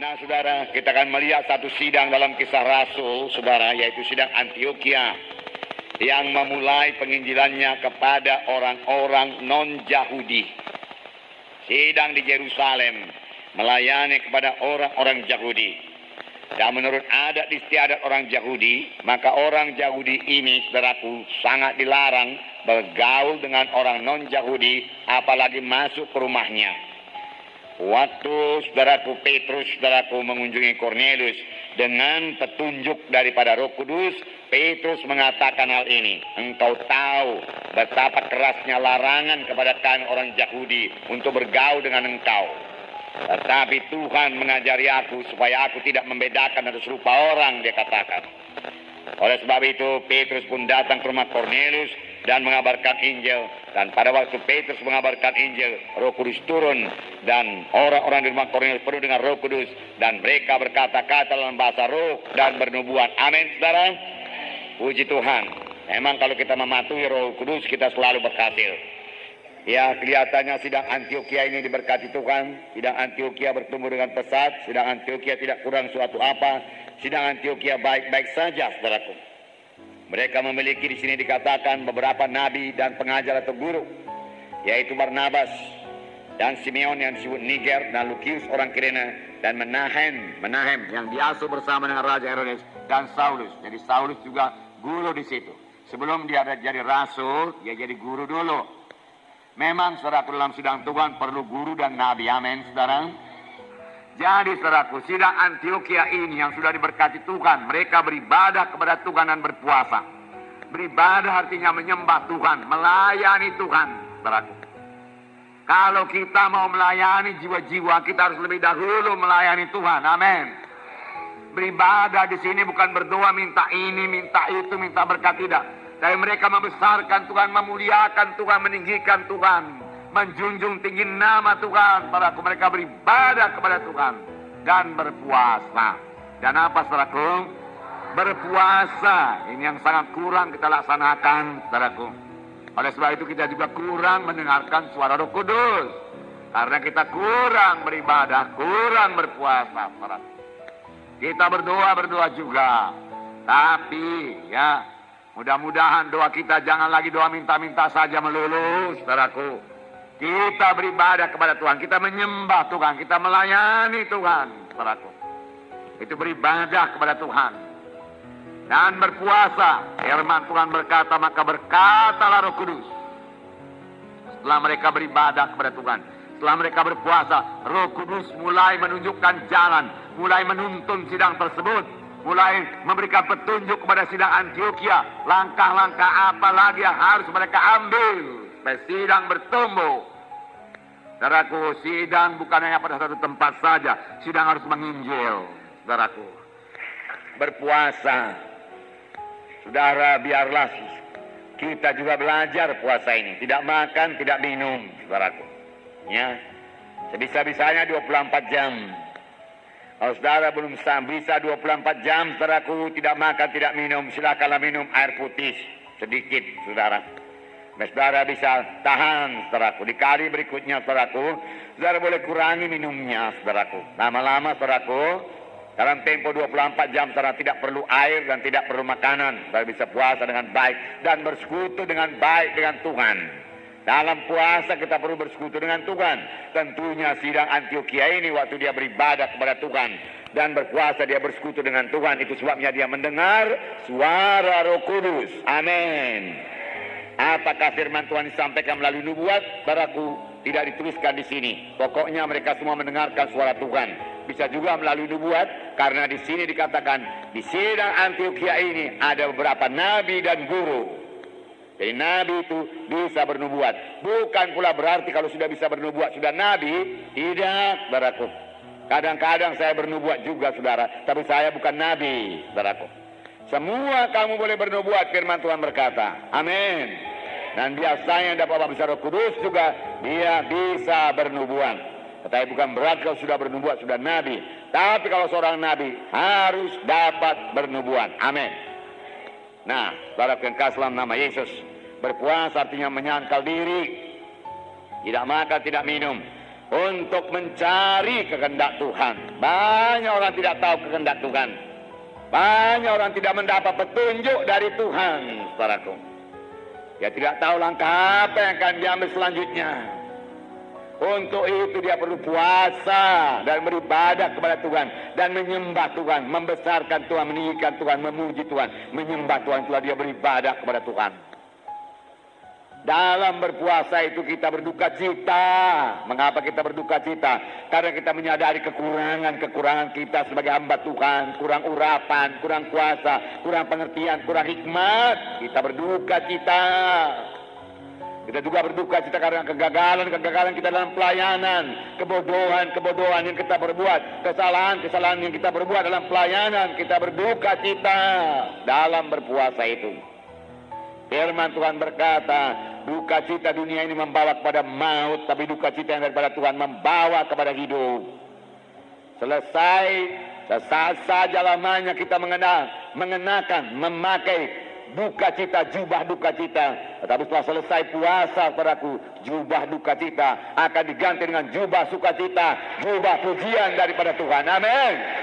Nah, saudara, kita akan melihat satu sidang dalam kisah Rasul, saudara, yaitu sidang Antioquia yang memulai penginjilannya kepada orang-orang non-Yahudi. Sidang di Yerusalem melayani kepada orang-orang Yahudi. Dan menurut adat istiadat orang Yahudi, maka orang Yahudi ini, saudaraku, sangat dilarang bergaul dengan orang non-Yahudi, apalagi masuk ke rumahnya. Waktu saudaraku Petrus, saudaraku mengunjungi Cornelius dengan petunjuk daripada Roh Kudus, Petrus mengatakan hal ini. Engkau tahu betapa kerasnya larangan kepada kami orang Yahudi untuk bergaul dengan engkau. Tetapi Tuhan mengajari aku supaya aku tidak membedakan atau serupa orang, dia katakan. Oleh sebab itu, Petrus pun datang ke rumah Cornelius dan mengabarkan Injil. Dan pada waktu Petrus mengabarkan Injil, Roh Kudus turun dan orang-orang di rumah Kornelius penuh dengan Roh Kudus dan mereka berkata-kata dalam bahasa Roh dan bernubuat. Amin, saudara. Puji Tuhan. Memang kalau kita mematuhi Roh Kudus kita selalu berhasil. Ya kelihatannya sidang Antioquia ini diberkati Tuhan. Sidang Antioquia bertumbuh dengan pesat. Sidang Antioquia tidak kurang suatu apa. Sidang Antioquia baik-baik saja, saudaraku. Mereka memiliki di sini dikatakan beberapa nabi dan pengajar atau guru, yaitu Barnabas dan Simeon yang disebut Niger dan Lukius orang Kirene dan Menahem, Menahem yang diasuh bersama dengan Raja Herodes dan Saulus. Jadi Saulus juga guru di situ. Sebelum dia ada jadi rasul, dia jadi guru dulu. Memang saudara dalam sidang Tuhan perlu guru dan nabi. Amin, saudara. Jadi saudaraku, sidang Antioquia ini yang sudah diberkati Tuhan, mereka beribadah kepada Tuhan dan berpuasa. Beribadah artinya menyembah Tuhan, melayani Tuhan, saudaraku. Kalau kita mau melayani jiwa-jiwa, kita harus lebih dahulu melayani Tuhan. Amin. Beribadah di sini bukan berdoa minta ini, minta itu, minta berkat tidak. Tapi mereka membesarkan Tuhan, memuliakan Tuhan, meninggikan Tuhan menjunjung tinggi nama Tuhan. Para mereka beribadah kepada Tuhan dan berpuasa. Dan apa saudaraku? Berpuasa. Ini yang sangat kurang kita laksanakan, saudaraku. Oleh sebab itu kita juga kurang mendengarkan suara Roh Kudus. Karena kita kurang beribadah, kurang berpuasa, saudaraku. Kita berdoa, berdoa juga. Tapi ya, mudah-mudahan doa kita jangan lagi doa minta-minta saja melulu, saudaraku. Kita beribadah kepada Tuhan, kita menyembah Tuhan, kita melayani Tuhan, saudaraku. Itu beribadah kepada Tuhan. Dan berpuasa, firman Tuhan berkata, maka berkatalah roh kudus. Setelah mereka beribadah kepada Tuhan, setelah mereka berpuasa, roh kudus mulai menunjukkan jalan, mulai menuntun sidang tersebut, mulai memberikan petunjuk kepada sidang Antioquia, langkah-langkah apa lagi yang harus mereka ambil sidang bertumbuh. Saudaraku, sidang bukan hanya pada satu tempat saja, sidang harus menginjil, saudaraku. Berpuasa. Saudara, biarlah kita juga belajar puasa ini. Tidak makan, tidak minum, saudaraku. Ya, sebisa-bisanya 24 jam. Kalau saudara belum bisa 24 jam, saudaraku tidak makan, tidak minum, silakanlah minum air putih sedikit, saudara. Saudara bisa tahan, saudaraku. Di kali berikutnya, saudaraku, saudara boleh kurangi minumnya, saudaraku. Lama-lama, saudaraku, dalam tempo 24 jam, saudara tidak perlu air dan tidak perlu makanan. Saudara bisa puasa dengan baik dan bersekutu dengan baik dengan Tuhan. Dalam puasa kita perlu bersekutu dengan Tuhan. Tentunya sidang Antioquia ini waktu dia beribadah kepada Tuhan dan berpuasa dia bersekutu dengan Tuhan. Itu sebabnya dia mendengar suara Roh Kudus. Amin. Apakah firman Tuhan disampaikan melalui nubuat? Baraku tidak dituliskan di sini. Pokoknya mereka semua mendengarkan suara Tuhan. Bisa juga melalui nubuat karena di sini dikatakan di sidang Antioquia ini ada beberapa nabi dan guru. Jadi nabi itu bisa bernubuat. Bukan pula berarti kalau sudah bisa bernubuat sudah nabi. Tidak, baraku. Kadang-kadang saya bernubuat juga, saudara. Tapi saya bukan nabi, saudaraku. Semua kamu boleh bernubuat, firman Tuhan berkata. Amin. Dan biasanya dapat Bapak besar Roh Kudus juga dia bisa bernubuat. Tetapi bukan berarti kalau sudah bernubuat sudah nabi. Tapi kalau seorang nabi harus dapat bernubuat. Amin. Nah, saudara yang kasih nama Yesus. Berpuasa artinya menyangkal diri. Tidak makan, tidak minum. untuk mencari kehendak Tuhan. Banyak orang tidak tahu kehendak Tuhan. Banyak orang tidak mendapat petunjuk dari Tuhan, saudaraku. Dia tidak tahu langkah apa yang akan diambil selanjutnya. Untuk itu dia perlu puasa dan beribadah kepada Tuhan dan menyembah Tuhan, membesarkan Tuhan, meninggikan Tuhan, memuji Tuhan, menyembah Tuhan setelah dia beribadah kepada Tuhan. Dalam berpuasa itu kita berduka cita. Mengapa kita berduka cita? Karena kita menyadari kekurangan-kekurangan kita sebagai hamba Tuhan. Kurang urapan, kurang kuasa, kurang pengertian, kurang hikmat. Kita berduka cita. Kita juga berduka cita karena kegagalan-kegagalan kita dalam pelayanan. Kebodohan-kebodohan yang kita berbuat. Kesalahan-kesalahan yang kita berbuat dalam pelayanan. Kita berduka cita dalam berpuasa itu. Firman Tuhan berkata, duka cita dunia ini membawa kepada maut, tapi duka cita yang daripada Tuhan membawa kepada hidup. Selesai, sesaat saja lamanya kita mengenal, mengenakan, memakai duka cita, jubah duka cita. Tetapi setelah selesai puasa padaku, jubah duka cita akan diganti dengan jubah sukacita, jubah pujian daripada Tuhan. Amin.